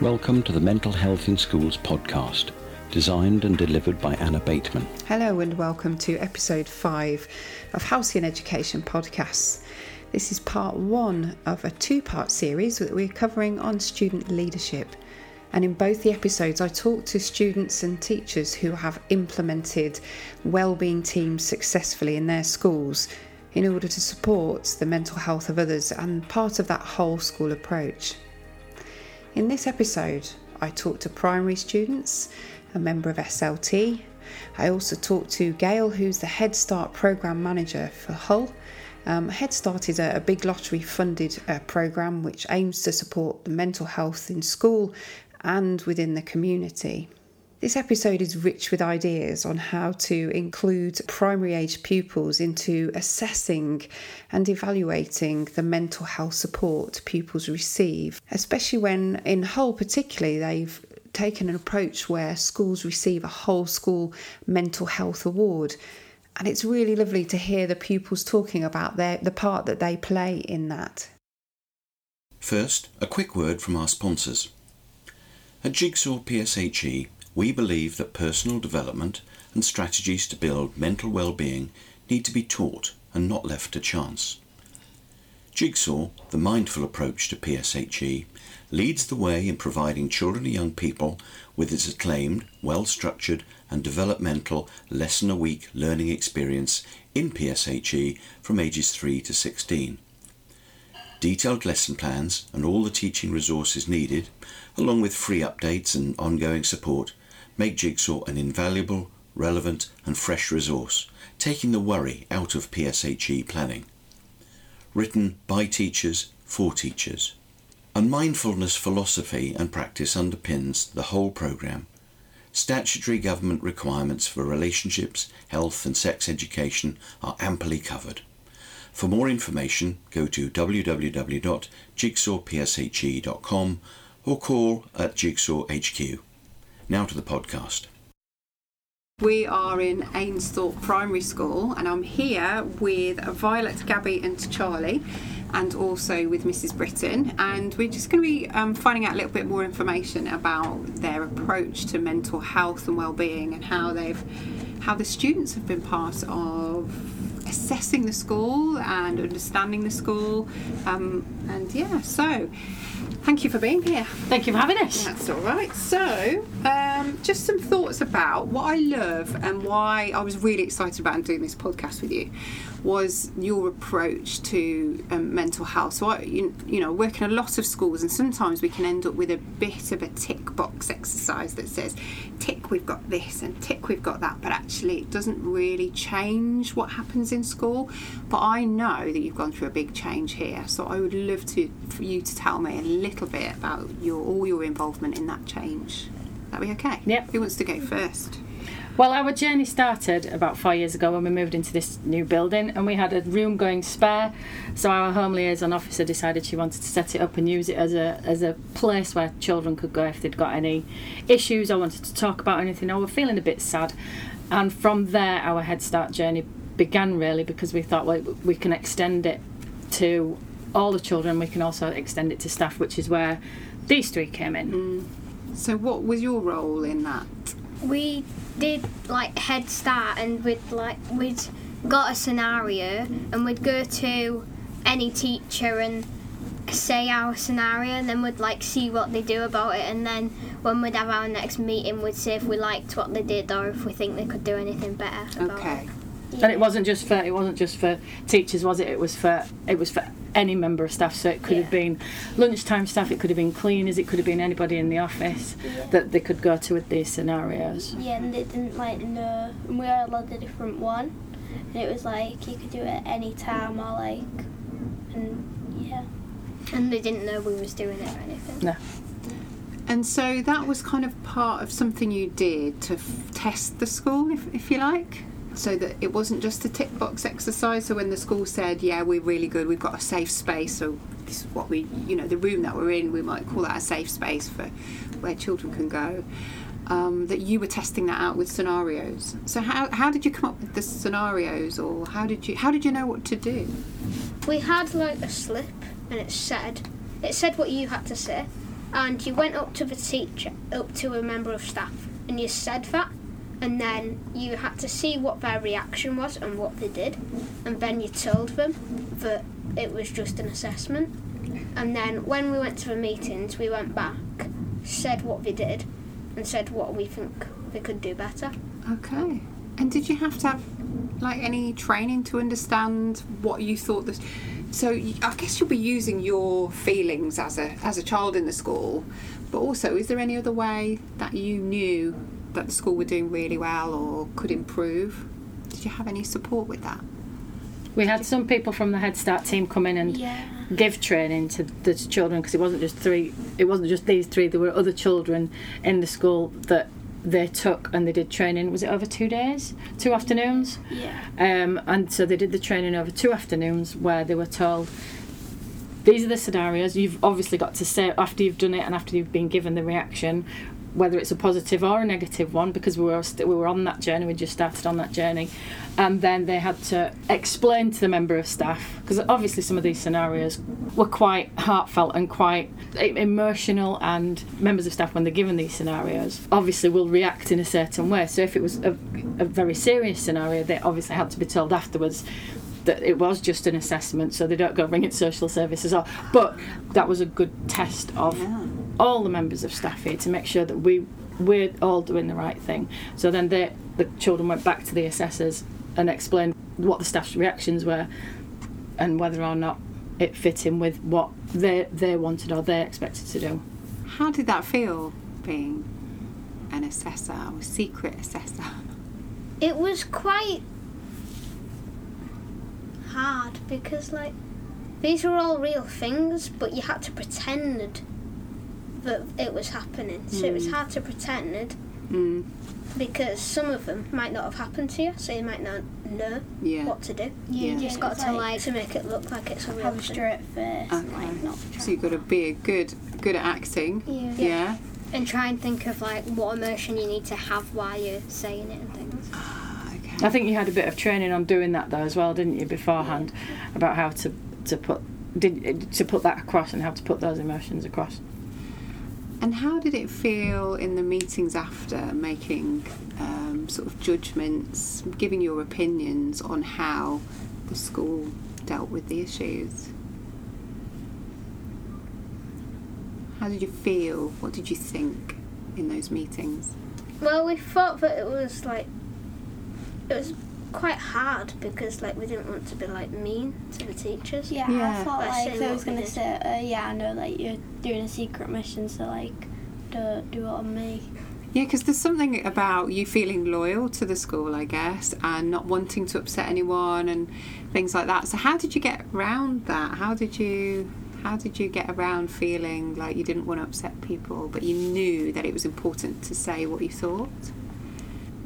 Welcome to the Mental Health in Schools podcast, designed and delivered by Anna Bateman. Hello, and welcome to episode five of Halcyon Education podcasts. This is part one of a two part series that we're covering on student leadership. And in both the episodes, I talk to students and teachers who have implemented wellbeing teams successfully in their schools in order to support the mental health of others and part of that whole school approach. In this episode, I talked to primary students, a member of SLT. I also talked to Gail, who's the Head Start Programme Manager for Hull. Um, Head Start is a, a big lottery funded uh, programme which aims to support the mental health in school and within the community. This episode is rich with ideas on how to include primary age pupils into assessing and evaluating the mental health support pupils receive, especially when, in Hull particularly, they've taken an approach where schools receive a whole school mental health award. And it's really lovely to hear the pupils talking about their, the part that they play in that. First, a quick word from our sponsors. At Jigsaw PSHE, we believe that personal development and strategies to build mental well-being need to be taught and not left to chance. Jigsaw, the mindful approach to PSHE, leads the way in providing children and young people with its acclaimed, well-structured and developmental lesson a week learning experience in PSHE from ages 3 to 16. Detailed lesson plans and all the teaching resources needed, along with free updates and ongoing support, make Jigsaw an invaluable, relevant, and fresh resource, taking the worry out of PSHE planning. Written by teachers for teachers. A mindfulness philosophy and practice underpins the whole programme. Statutory government requirements for relationships, health, and sex education are amply covered. For more information, go to www.jigsawpshe.com or call at Jigsaw HQ. Now to the podcast. We are in Ainthorpe Primary School, and I'm here with Violet, Gabby, and Charlie, and also with Mrs. Britton. And we're just going to be um, finding out a little bit more information about their approach to mental health and well-being, and how they've, how the students have been part of assessing the school and understanding the school. Um, and yeah, so Thank you for being here. Thank you for having us. That's all right. So, um, just some thoughts about what I love and why I was really excited about doing this podcast with you was your approach to um, mental health. So, I, you, you know, work in a lot of schools, and sometimes we can end up with a bit of a tick box exercise that says, tick, we've got this, and tick, we've got that, but actually it doesn't really change what happens in school. But I know that you've gone through a big change here, so I would love to for you to tell me a little bit about your all your involvement in that change. That be okay? Yep. Who wants to go first? Well, our journey started about four years ago when we moved into this new building and we had a room going spare. So our home liaison officer decided she wanted to set it up and use it as a as a place where children could go if they'd got any issues or wanted to talk about anything or were feeling a bit sad. And from there, our Head Start journey began really because we thought, well, we can extend it to all the children. We can also extend it to staff, which is where these three came in. Mm. So, what was your role in that? We did like Head Start, and we'd like we'd got a scenario, and we'd go to any teacher and say our scenario, and then we'd like see what they do about it, and then when we'd have our next meeting, we'd see if we liked what they did or if we think they could do anything better. okay. It. Yeah. And it wasn't just for it wasn't just for teachers, was it? It was for it was for any member of staff. So it could yeah. have been lunchtime staff, it could have been cleaners, it could have been anybody in the office yeah. that they could go to with these scenarios. Yeah, and they didn't like know. And we had a lot of different one, and it was like you could do it any time or like, and yeah. And they didn't know we was doing it or anything. No. And so that was kind of part of something you did to f- test the school, if, if you like? So that it wasn't just a tick box exercise. So when the school said, "Yeah, we're really good. We've got a safe space," so this is what we, you know, the room that we're in, we might call that a safe space for where children can go. Um, that you were testing that out with scenarios. So how, how did you come up with the scenarios, or how did you how did you know what to do? We had like a slip, and it said it said what you had to say, and you went up to the teacher, up to a member of staff, and you said that, and then you had to see what their reaction was and what they did, and then you told them that it was just an assessment. And then when we went to the meetings, we went back, said what they did, and said what we think they could do better. Okay. And did you have to have like any training to understand what you thought this? So I guess you'll be using your feelings as a as a child in the school, but also is there any other way that you knew that the school were doing really well or could improve? Did you have any support with that? We had some people from the Head Start team come in and Yeah. give training to the children because it wasn't just three. It wasn't just these three. There were other children in the school that they took and they did training. Was it over two days, two afternoons? Yeah. Um, and so they did the training over two afternoons where they were told these are the scenarios. You've obviously got to say after you've done it and after you've been given the reaction whether it's a positive or a negative one because we were st- we were on that journey. We just started on that journey, and then they had to explain to the member of staff because obviously some of these scenarios were quite heartfelt and quite emotional. And members of staff, when they're given these scenarios, obviously will react in a certain way. So if it was a, a very serious scenario, they obviously had to be told afterwards that it was just an assessment, so they don't go ring it social services or. But that was a good test of all the members of staff here to make sure that we we're all doing the right thing. So then they, the children went back to the assessors and explained what the staff's reactions were and whether or not it fit in with what they they wanted or they expected to do. How did that feel being an assessor or secret assessor? It was quite hard because, like, these were all real things, but you had to pretend that it was happening. So it was hard to pretend Mm, because some of them might not have happened to you, so you might not know yeah. what to do. Yeah. You just got it's to like- like to make it look like it's a real have a thing. straight face Okay. like not So you've got to be a good, good at acting. yeah. Yeah. and try and think of like what emotion you need to have while you're saying it and things. Ah, okay. I think you had a bit of training on doing that though as well, didn't you, beforehand, about how to to put did to put that across and how to put those emotions across. And how did it feel in the meetings after making um, sort of judgments, giving your opinions on how the school dealt with the issues? How did you feel? What did you think in those meetings? Well, we thought that it was like it was quite hard because like we didn't want to be like mean to the teachers. Yeah, Yeah. I thought Let's like say they was gonna did. say, uh, yeah, I know, like you're doing a secret mission, so like don't do it on me. Yeah, because there's something about you feeling loyal to the school, I guess, and not wanting to upset anyone and things like that. So how did you get around that? How did you how did you get around feeling like you didn't want to upset people, but you knew that it was important to say what you thought?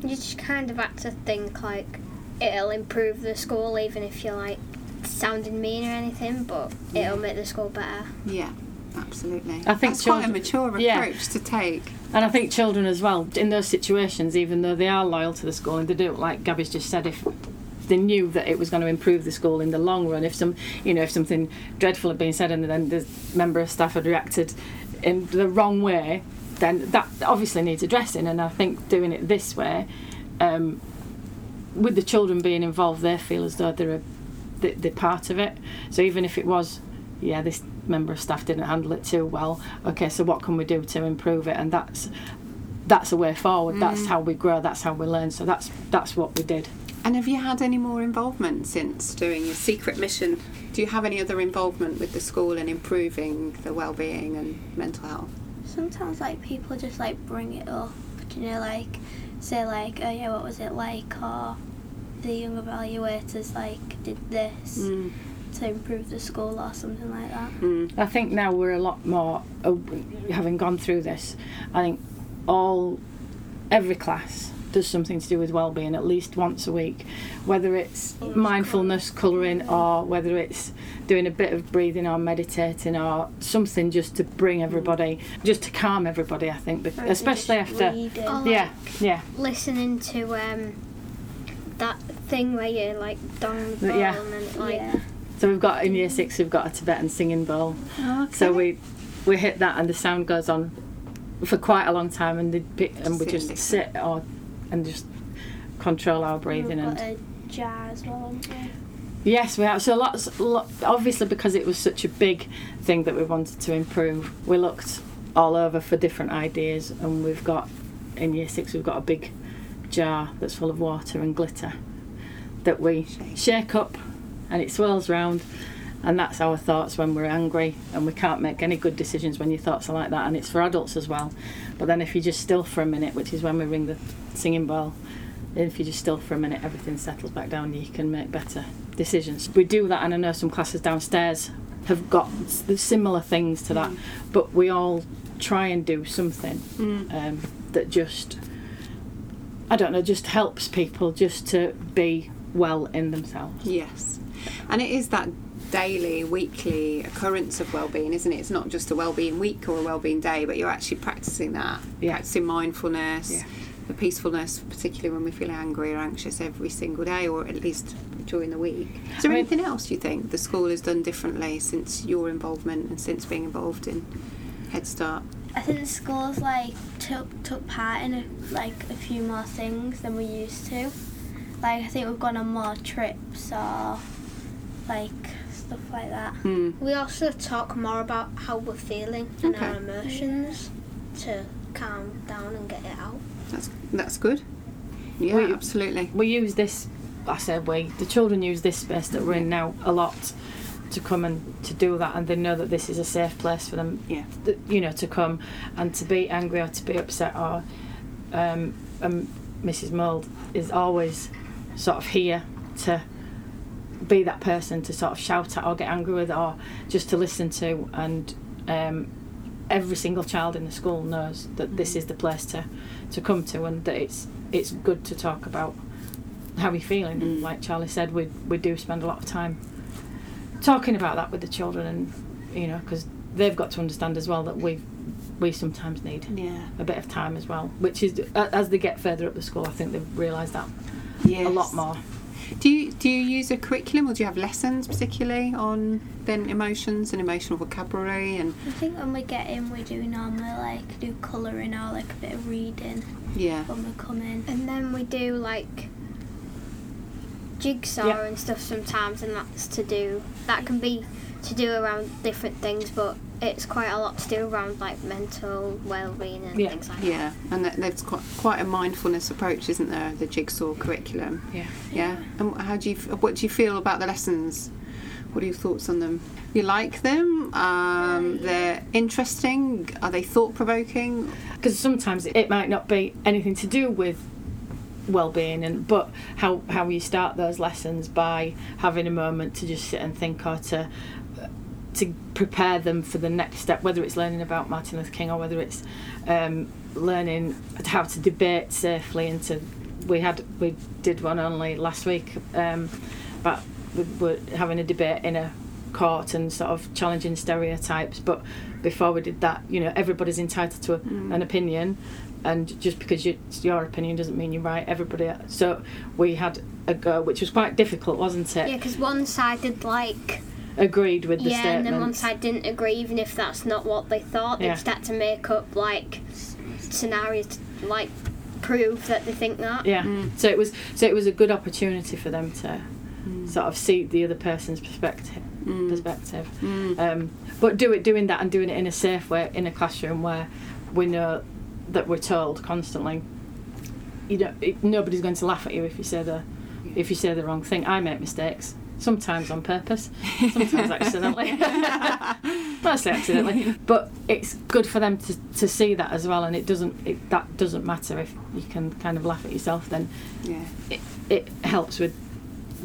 You just kind of had to think like it'll improve the school even if you're like sounding mean or anything, but it'll make the school better. Yeah, absolutely. I think that's quite a children- mature yeah. approach to take. And I think children as well, in those situations, even though they are loyal to the school and they do, like Gabby's just said, if they knew that it was going to improve the school in the long run, if some, you know, if something dreadful had been said and then the member of staff had reacted in the wrong way, then that obviously needs addressing. And I think doing it this way, um, with the children being involved, they feel as though they're a, they- they're part of it. So even if it was, yeah, this member of staff didn't handle it too well. Okay, so what can we do to improve it? And that's that's a way forward. That's mm. how we grow. That's how we learn. So that's that's what we did. And have you had any more involvement since doing your secret mission? Do you have any other involvement with the school in improving the well-being and mental health? Sometimes like people just like bring it up, you know, like say like, oh yeah, what was it like, or the young evaluators like did this Mm. to improve the school or something like that. Mm. I think now we're a lot more, uh, having gone through this. I think all, every class does something to do with well-being at least once a week, whether it's mindfulness, colouring, or whether it's doing a bit of breathing or meditating or something just to bring everybody, just to calm everybody. I think, Or especially after. reading? Oh, Yeah, yeah. Listening to um that thing where you're like dong the ball Yeah. and like yeah. So we've got in year six, we've got a Tibetan singing bowl. So we we hit that and the sound goes on for quite a long time, and they'd and we just sit or and just control our breathing and a jar as well? Yes, we have. So lots, lo- obviously, because it was such a big thing that we wanted to improve, we looked all over for different ideas, and we've got in year six we've got a big jar that's full of water and glitter that we Shake. shake up, and it swirls round, and that's our thoughts when we're angry, and we can't make any good decisions when your thoughts are like that, and it's for adults as well. But then if you just still for a minute, which is when we ring the singing bell, if you just still for a minute, everything settles back down. You can make better decisions. We do that, and I know some classes downstairs have got similar things to that, but we all try and do something um, that just, I don't know, just helps people just to be well in themselves. Yes. And it is that daily, weekly occurrence of well-being, isn't it? It's not just a well-being week or a well-being day, but you're actually practicing that. Yeah. Practicing mindfulness, Yeah. the peacefulness, particularly when we feel angry or anxious every single day, or at least during the week. Is there I mean- anything else you think the school has done differently since your involvement and since being involved in Head Start? I think the schools like took took part in a, like a few more things than we used to. Like I think we've gone on more trips or like stuff like that. Hmm. We also talk more about how we're feeling and Okay. our emotions to calm down and get it out. That's that's good. Yeah, We- absolutely. we use this I said we the children use this space that we're in now a lot to come and to do that and they know that this is a safe place for them Yeah. th- you know to come and to be angry or to be upset or um, um, Mrs Mould is always sort of here to be that person to sort of shout at or get angry with or just to listen to and um, every single child in the school knows that this is the place to, to come to and that it's it's good to talk about how you're feeling Mm. like Charlie said we, we do spend a lot of time talking about that with the children and you know because they've got to understand as well that we we sometimes need Yeah. a bit of time as well which is as they get further up the school I think they've realised that Yes. a lot more Do you do you use a curriculum or do you have lessons particularly on then emotions and emotional vocabulary and I think when we get in, we do normally like do colouring or like a bit of reading yeah when we come in. And then we do like jigsaw Yeah. and stuff sometimes, and that's to do. That can be to do around different things, but it's quite a lot to do around like mental well-being and Yeah. things like that. yeah and that, there's quite quite a mindfulness approach isn't there the jigsaw curriculum? Yeah. Yeah. And how do you what do you feel about the lessons? What are your thoughts on them? You like them? Um, they're interesting? Are they thought-provoking? Because sometimes it might not be anything to do with well-being and but how how you start those lessons by having a moment to just sit and think or to to prepare them for the next step whether it's learning about Martin Luther King or whether it's um, learning how to debate safely and to we had we did one only last week um, but we were having a debate in a court and sort of challenging stereotypes but before we did that you know everybody's entitled to a, an opinion and just because you, it's your opinion doesn't mean you're right everybody so we had a go which was quite difficult wasn't it? Yeah, because one side did like agreed with the yeah, statement and then one side didn't agree, even if that's not what they thought. They'd Yeah. start to make up like scenarios to like prove that they think that. yeah Mm. so it was so it was a good opportunity for them to sort of see the other person's perspective Mm. perspective Mm. um, but do it doing that and doing it in a safe way in a classroom where we know that we're told constantly you know it, nobody's going to laugh at you if you say the if you say the wrong thing I make mistakes sometimes on purpose sometimes accidentally. Mostly accidentally. But it's good for them to, to see that as well and it doesn't it, that doesn't matter if you can kind of laugh at yourself then yeah. it, it helps with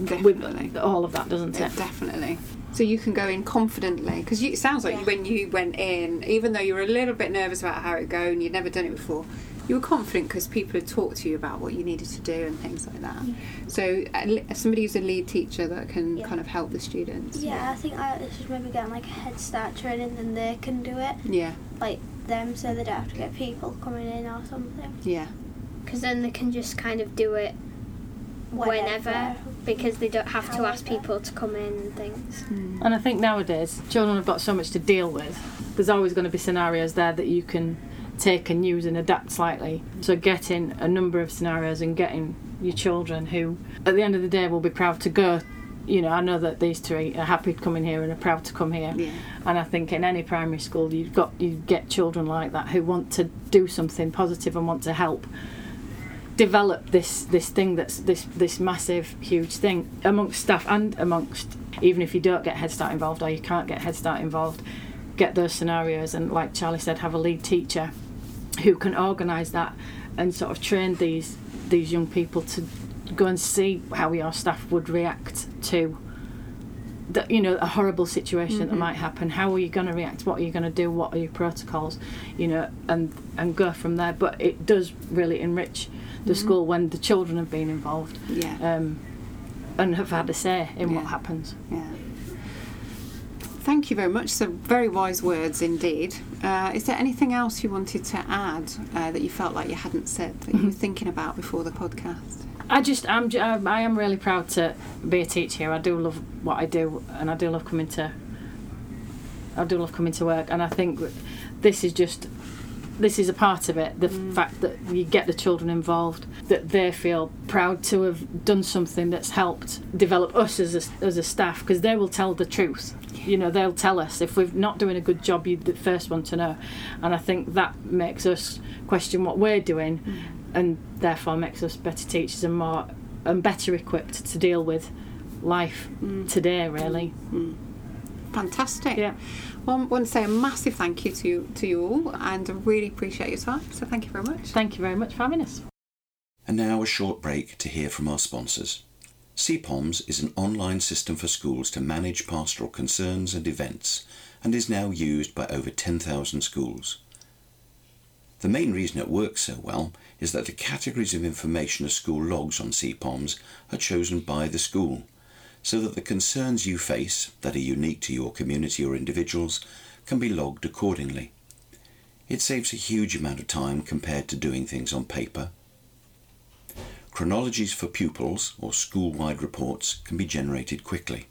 definitely. with all of that doesn't Yeah, it? definitely. So you can go in confidently because it sounds like Yeah. when you went in, even though you were a little bit nervous about how it would go and you'd never done it before, you were confident because people had talked to you about what you needed to do and things like that. So uh, somebody who's a lead teacher that can Yeah. kind of help the students. Yeah, I think I this is maybe getting like a head start training, then they can do it Yeah. like them, so they don't have to get people coming in or something. Yeah. Because then they can just kind of do it whenever, because they don't have to ask people to come in and things. And I think nowadays children have got so much to deal with there's always going to be scenarios there that you can take and use and adapt slightly. So getting a number of scenarios and getting your children who, at the end of the day, will be proud to go. You know, I know that these three are happy to come in here and are proud to come here. Yeah. And I think in any primary school, you've got you get children like that who want to do something positive and want to help develop this this thing that's this this massive huge thing amongst staff and amongst even if you don't get Head Start involved or you can't get Head Start involved, get those scenarios and like Charlie said, have a lead teacher who can organise that and sort of train these these young people to go and see how your staff would react to the, you know a horrible situation that might happen. How are you going to react? What are you going to do? What are your protocols? You know and and go from there. But it does really enrich the school when the children have been involved Yeah. um, and have had a say in what happens. Yeah. Thank you very much. So, very wise words indeed. Uh, is there anything else you wanted to add uh, that you felt like you hadn't said that you were thinking about before the podcast? I just I'm I am really proud to be a teacher here. I do love what I do, and I do love coming to. I do love coming to work, and I think this is just this is a part of it. The mm. fact that you get the children involved, that they feel proud to have done something that's helped develop us as a, as a staff, because they will tell the truth. You know, they'll tell us if we're not doing a good job. You're the first one to know, and I think that makes us question what we're doing, mm. and therefore makes us better teachers and more and better equipped to deal with life mm. today. Really, Fantastic. yeah. Well, I want to say a massive thank you to, to you all and I really appreciate your time. So, thank you very much. Thank you very much for having us. And now a short break to hear from our sponsors. CPOMS is an online system for schools to manage pastoral concerns and events and is now used by over 10,000 schools. The main reason it works so well is that the categories of information a school logs on CPOMS are chosen by the school, so that the concerns you face that are unique to your community or individuals can be logged accordingly. It saves a huge amount of time compared to doing things on paper Chronologies for pupils or school wide reports can be generated quickly.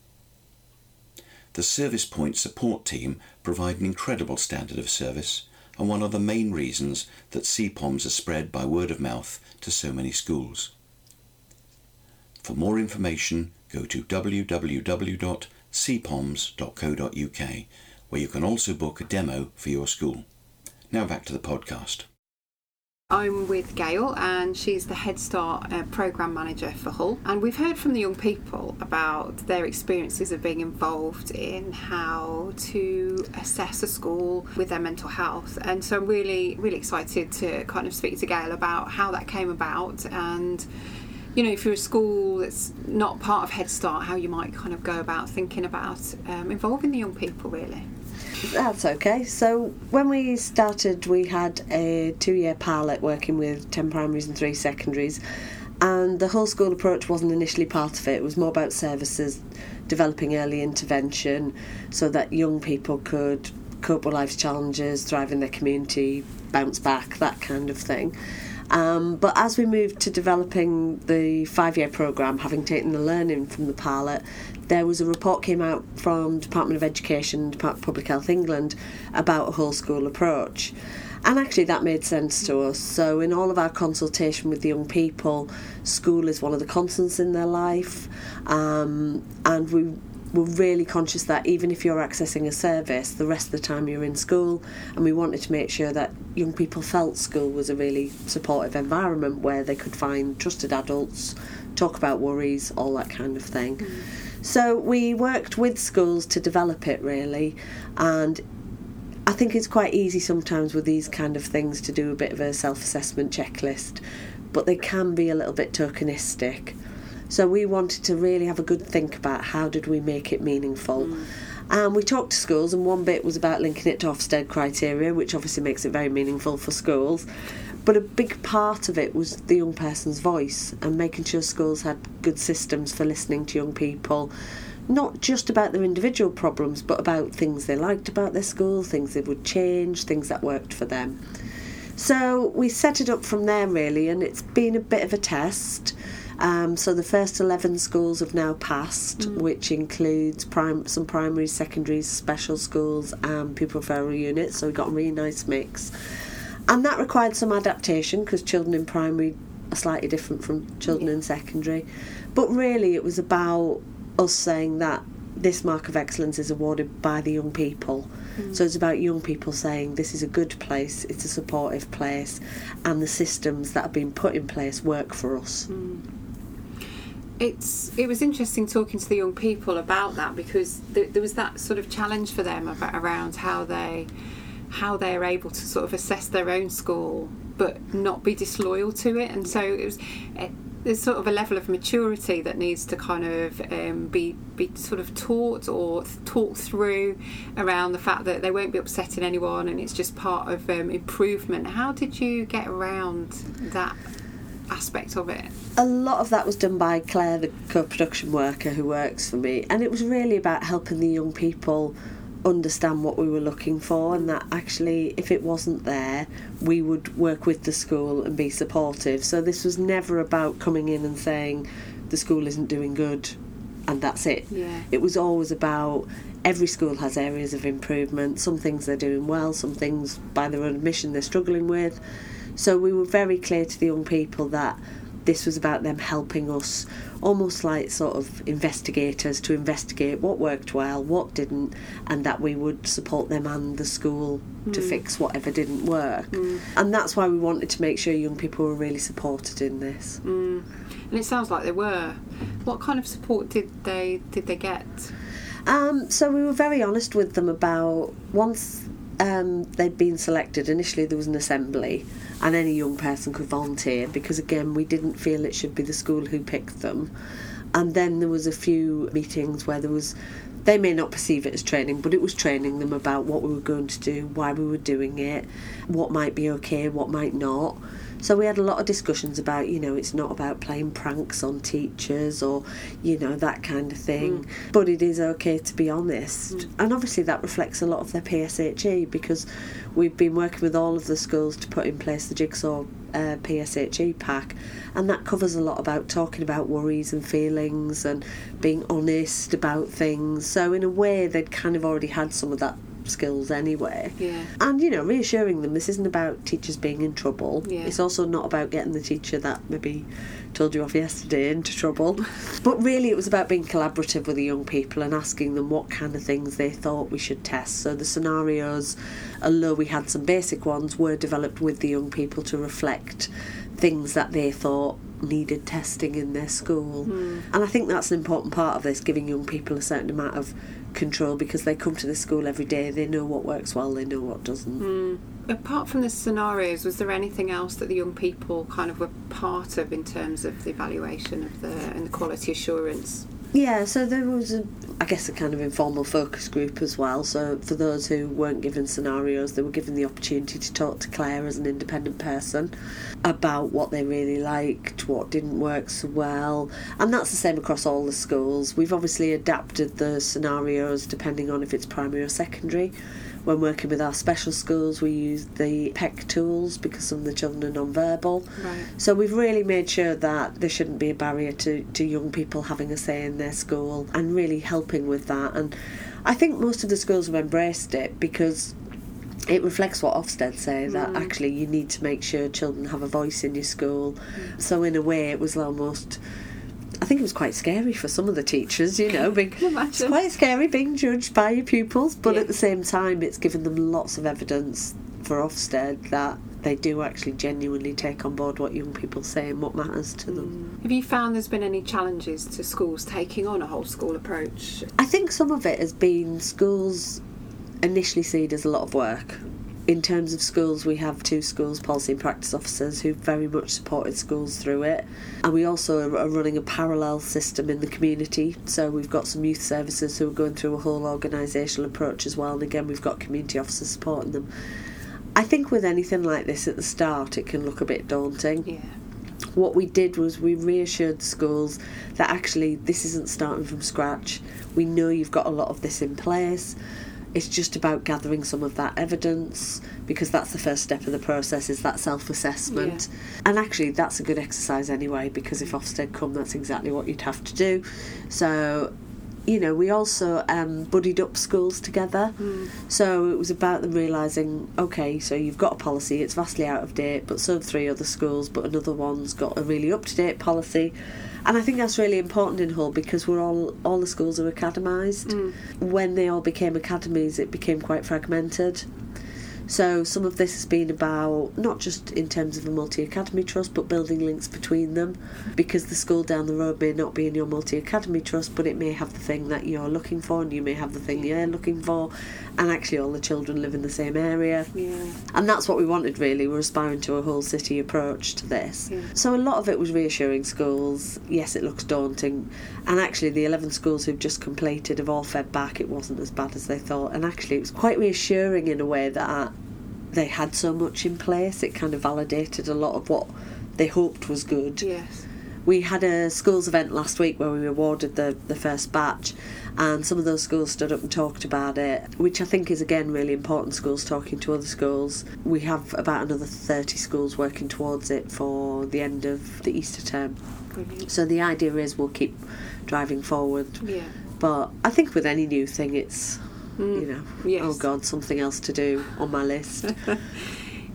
The Service Point support team provide an incredible standard of service and one of the main reasons that CPOMs are spread by word of mouth to so many schools. For more information, go to www.cpoms.co.uk where you can also book a demo for your school. Now back to the podcast. I'm with Gail, and she's the Head Start uh, program manager for Hull. And we've heard from the young people about their experiences of being involved in how to assess a school with their mental health. And so I'm really, really excited to kind of speak to Gail about how that came about and. You know, if you're a school that's not part of Head Start, how you might kind of go about thinking about um, involving the young people, really. That's okay. So when we started, we had a two-year pilot working with ten primaries and three secondaries, and the whole school approach wasn't initially part of it. It was more about services, developing early intervention, so that young people could cope with life's challenges, thrive in their community, bounce back, that kind of thing. Um, but as we moved to developing the five-year program, having taken the learning from the pilot, there was a report came out from Department of Education, Department of Public Health England, about a whole school approach. And actually, that made sense to us. So, in all of our consultation with the young people, school is one of the constants in their life, um, and we were really conscious that even if you're accessing a service, the rest of the time you're in school, and we wanted to make sure that young people felt school was a really supportive environment where they could find trusted adults, talk about worries, all that kind of thing. Mm. So we worked with schools to develop it really, and I think it's quite easy sometimes with these kind of things to do a bit of a self assessment checklist, but they can be a little bit tokenistic. So we wanted to really have a good think about how did we make it meaningful. Mm. And we talked to schools, and one bit was about linking it to Ofsted criteria, which obviously makes it very meaningful for schools. But a big part of it was the young person's voice and making sure schools had good systems for listening to young people, not just about their individual problems, but about things they liked about their school, things they would change, things that worked for them. So we set it up from there really, and it's been a bit of a test. Um, so the first 11 schools have now passed, mm. which includes prim- some primary, secondary, special schools, and pupil referral units. So we got a really nice mix. And that required some adaptation because children in primary are slightly different from children in secondary. But really, it was about us saying that this mark of excellence is awarded by the young people. Mm. So it's about young people saying this is a good place, it's a supportive place, and the systems that have been put in place work for us. Mm. It's it was interesting talking to the young people about that because th- there was that sort of challenge for them about, around how they how they are able to sort of assess their own school but not be disloyal to it and so it was it, there's sort of a level of maturity that needs to kind of um, be be sort of taught or th- talked through around the fact that they won't be upsetting anyone and it's just part of um, improvement. How did you get around that aspect of it? a lot of that was done by Claire, the co-production worker who works for me, and it was really about helping the young people understand what we were looking for, and that actually, if it wasn't there, we would work with the school and be supportive. So this was never about coming in and saying the school isn't doing good, and that's it. Yeah. It was always about every school has areas of improvement. Some things they're doing well, some things by their own admission they're struggling with. So we were very clear to the young people that this was about them helping us, almost like sort of investigators, to investigate what worked well, what didn't, and that we would support them and the school to fix whatever didn't work. And that's why we wanted to make sure young people were really supported in this. And it sounds like they were. What kind of support did they did they get? Um, so we were very honest with them about once um, they'd been selected. Initially, there was an assembly, and any young person could volunteer because, again, we didn't feel it should be the school who picked them. And then there was a few meetings where there was. They may not perceive it as training, but it was training them about what we were going to do, why we were doing it, what might be okay, what might not. So we had a lot of discussions about, you know, it's not about playing pranks on teachers or, you know, that kind of thing. But it is okay to be honest. And obviously that reflects a lot of their PSHE because we've been working with all of the schools to put in place the Jigsaw uh, PSHE pack. And that covers a lot about talking about worries and feelings and being honest about things. So in a way they'd kind of already had some of that skills anyway. Yeah. And you know, reassuring them this isn't about teachers being in trouble. Yeah. It's also not about getting the teacher that maybe told you off yesterday into trouble. but really, it was about being collaborative with the young people and asking them what kind of things they thought we should test. So the scenarios, although we had some basic ones, were developed with the young people to reflect things that they thought needed testing in their school. Hmm. And I think that's an important part of this, giving young people a certain amount of control because they come to the school every day, they know what works well, they know what doesn't. Hmm. Apart from the scenarios, was there anything else that the young people kind of were part of in terms of the evaluation of the and the quality assurance? Yeah, so there was, a, I guess, a kind of informal focus group as well. So for those who weren't given scenarios, they were given the opportunity to talk to Claire as an independent person about what they really liked, what didn't work so well, and that's the same across all the schools. We've obviously adapted the scenarios depending on if it's primary or secondary. When working with our special schools, we use the PEC tools because some of the children are non-verbal. Right. So we've really made sure that there shouldn't be a barrier to, to young people having a say in their school and really helping with that. And I think most of the schools have embraced it because it reflects what Ofsted say that hmm. actually you need to make sure children have a voice in your school. Hmm. So in a way, it was almost. I think it was quite scary for some of the teachers, you know. Being, it's quite scary being judged by your pupils, but Yeah. at the same time, it's given them lots of evidence for Ofsted that they do actually genuinely take on board what young people say and what matters to them. Mm. Have you found there's been any challenges to schools taking on a whole school approach? I think some of it has been schools initially see it as a lot of work. In terms of schools, we have two schools policy and practice officers who very much supported schools through it. And we also are running a parallel system in the community. So we've got some youth services who are going through a whole organisational approach as well. And again, we've got community officers supporting them. I think with anything like this at the start, it can look a bit daunting Yeah. what we did was we reassured schools that actually this isn't starting from scratch. We know you've got a lot of this in place. It's just about gathering some of that evidence because that's the first step of the process is that self-assessment. And actually that's a good exercise anyway because if Ofsted come that's exactly what you'd have to do. So you know we also um, buddied up schools together. So it was about them realising okay so you've got a policy it's vastly out of date but so have three other schools but another one's got a really up-to-date policy and I think that's really important in Hull because we're all all the schools are academised. Mm. When they all became academies, it became quite fragmented. So some of this has been about not just in terms of a multi academy trust, but building links between them, because the school down the road may not be in your multi academy trust, but it may have the thing that you're looking for, and you may have the thing you're looking for, and actually all the children live in the same area. Yeah. And that's what we wanted really. We're aspiring to a whole city approach to this. So a lot of it was reassuring schools. Yes, it looks daunting. And actually, the 11 schools who've just completed have all fed back. It wasn't as bad as they thought. And actually, it was quite reassuring in a way that they had so much in place. It kind of validated a lot of what they hoped was good. Yes. We had a schools event last week where we awarded the, the first batch, and some of those schools stood up and talked about it, which I think is again really important. Schools talking to other schools. We have about another 30 schools working towards it for the end of the Easter term. Brilliant. So the idea is we'll keep driving forward. Yeah. But I think with any new thing, it's, Mm. you know, yes. oh God, something else to do on my list.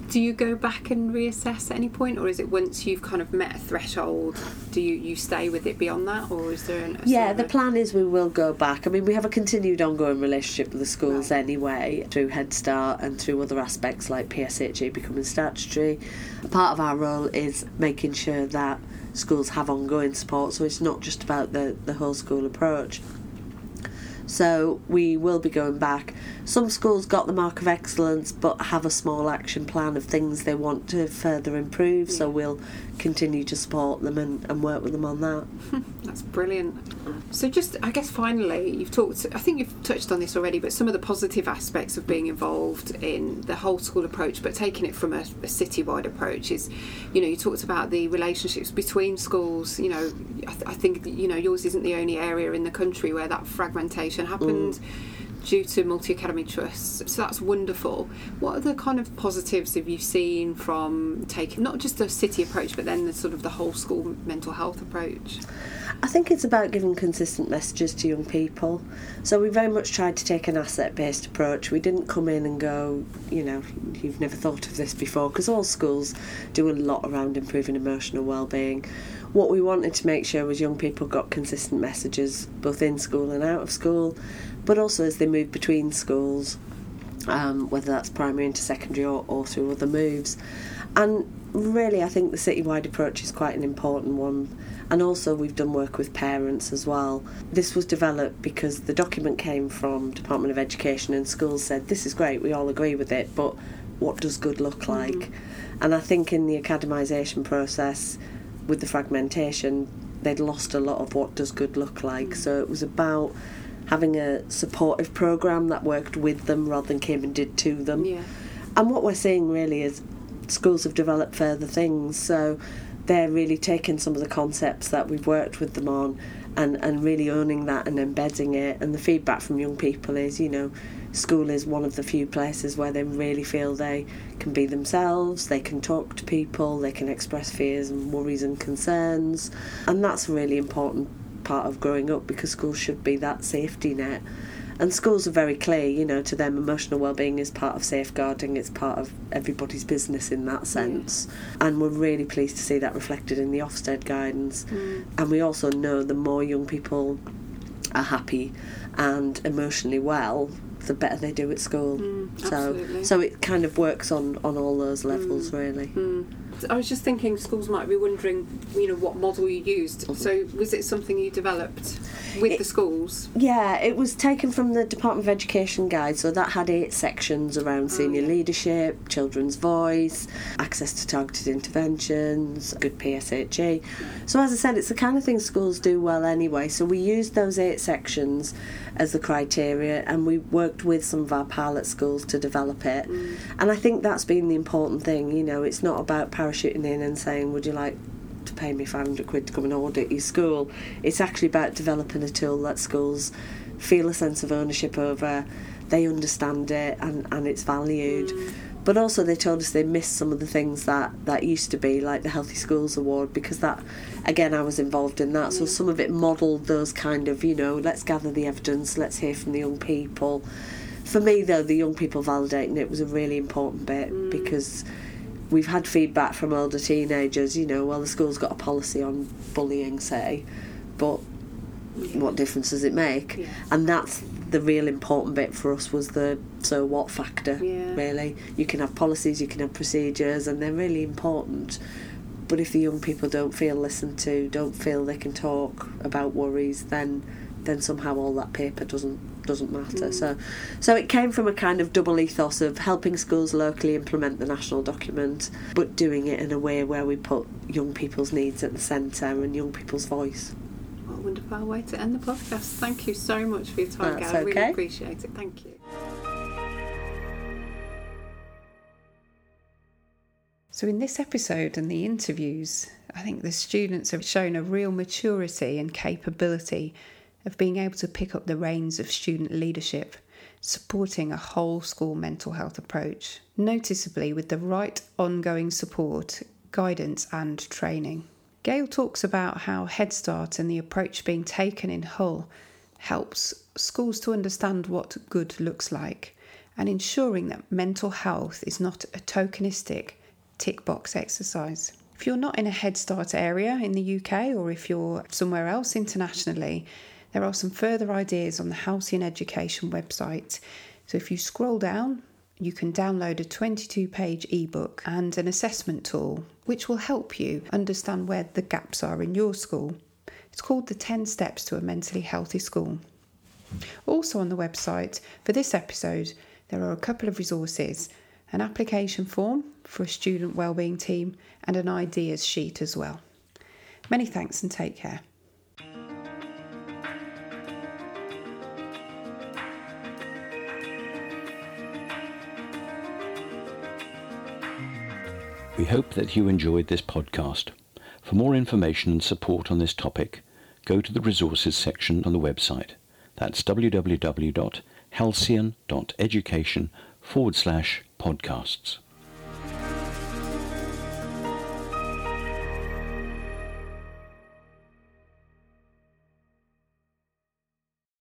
Do you go back and reassess at any point, or is it once you've kind of met a threshold, do you, you stay with it beyond that, or is there an, Yeah, the plan is we will go back. I mean, we have a continued ongoing relationship with the schools Right. anyway, through Head Start and through other aspects like PSHE becoming statutory. Part of our role is making sure that schools have ongoing support, so it's not just about the, the whole school approach. So we will be going back. Some schools got the mark of excellence but have a small action plan of things they want to further improve, so we'll continue to support them and, and work with them on that. That's brilliant. So, just I guess finally, you've talked. I think you've touched on this already, but some of the positive aspects of being involved in the whole school approach, but taking it from a, a city-wide approach is, you know, you talked about the relationships between schools. You know, I, th- I think you know yours isn't the only area in the country where that fragmentation happened. Mm. Due to multi academy trusts, so that's wonderful. What are the kind of positives have you seen from taking not just the city approach, but then the sort of the whole school mental health approach? I think it's about giving consistent messages to young people. So we very much tried to take an asset based approach. We didn't come in and go, you know, you've never thought of this before, because all schools do a lot around improving emotional well-being. What we wanted to make sure was young people got consistent messages both in school and out of school, but also as they move between schools, um, whether that's primary into secondary or, or through other moves. And really, I think the citywide approach is quite an important one. And also, we've done work with parents as well. This was developed because the document came from Department of Education, and schools said, "This is great, we all agree with it, but what does good look like?" And I think in the academisation process, with the fragmentation, they'd lost a lot of what does good look like. So it was about having a supportive program that worked with them rather than came and did to them. Yeah. And what we're seeing really is schools have developed further things. So they're really taking some of the concepts that we've worked with them on and, and really owning that and embedding it. And the feedback from young people is, you know, school is one of the few places where they really feel they can be themselves, they can talk to people, they can express fears and worries and concerns. And that's a really important part of growing up because schools should be that safety net. And schools are very clear, you know, to them emotional well-being is part of safeguarding, it's part of everybody's business in that sense. And we're really pleased to see that reflected in the Ofsted guidance. Mm. And we also know the more young people are happy and emotionally well, the better they do at school. Mm, so so it kind of works on, on all those levels mm. really. I was just thinking schools might be wondering, you know, what model you used. Mm-hmm. So was it something you developed with the schools? Yeah, it was taken from the Department of Education guide, so that had eight sections around mm. senior leadership, children's voice, access to targeted interventions, good PSHE. So, as I said, it's the kind of thing schools do well anyway. So, we used those eight sections as the criteria and we worked with some of our pilot schools to develop it. Mm. And I think that's been the important thing, you know, it's not about parachuting in and saying, Would you like to pay me 500 quid to come and audit your school. It's actually about developing a tool that schools feel a sense of ownership over. they understand it and, and it's valued. Mm. But also, they told us they missed some of the things that, that used to be, like the Healthy Schools Award, because that, again, I was involved in that. So mm. some of it modelled those kind of, you know, let's gather the evidence, let's hear from the young people. For me, though, the young people validating it was a really important bit mm. because we've had feedback from older teenagers, you know, well, the school's got a policy on bullying, say, but what difference does it make? Yeah. And that's the real important bit for us was the so what factor, Yeah. really. You can have policies, you can have procedures, and they're really important. But if the young people don't feel listened to, don't feel they can talk about worries, then then somehow all that paper doesn't doesn't matter. So so it came from a kind of double ethos of helping schools locally implement the national document, but doing it in a way where we put young people's needs at the centre and young people's voice. What a wonderful way to end the podcast. Thank you so much for your time, That's Gail. I really appreciate it. Thank you. So, in this episode and the interviews, I think the students have shown a real maturity and capability of being able to pick up the reins of student leadership, supporting a whole school mental health approach, noticeably with the right ongoing support, guidance, and training. Gail talks about how Head Start and the approach being taken in Hull helps schools to understand what good looks like and ensuring that mental health is not a tokenistic tick box exercise. If you're not in a Head Start area in the UK or if you're somewhere else internationally, there are some further ideas on the Halcyon Education website. So if you scroll down, you can download a 22 page ebook and an assessment tool, which will help you understand where the gaps are in your school. It's called the 10 Steps to a Mentally Healthy School. Also on the website for this episode, there are a couple of resources an application form for a student wellbeing team and an ideas sheet as well. Many thanks and take care. We hope that you enjoyed this podcast. For more information and support on this topic, go to the resources section on the website. That's www.halcyon.education forward slash podcasts.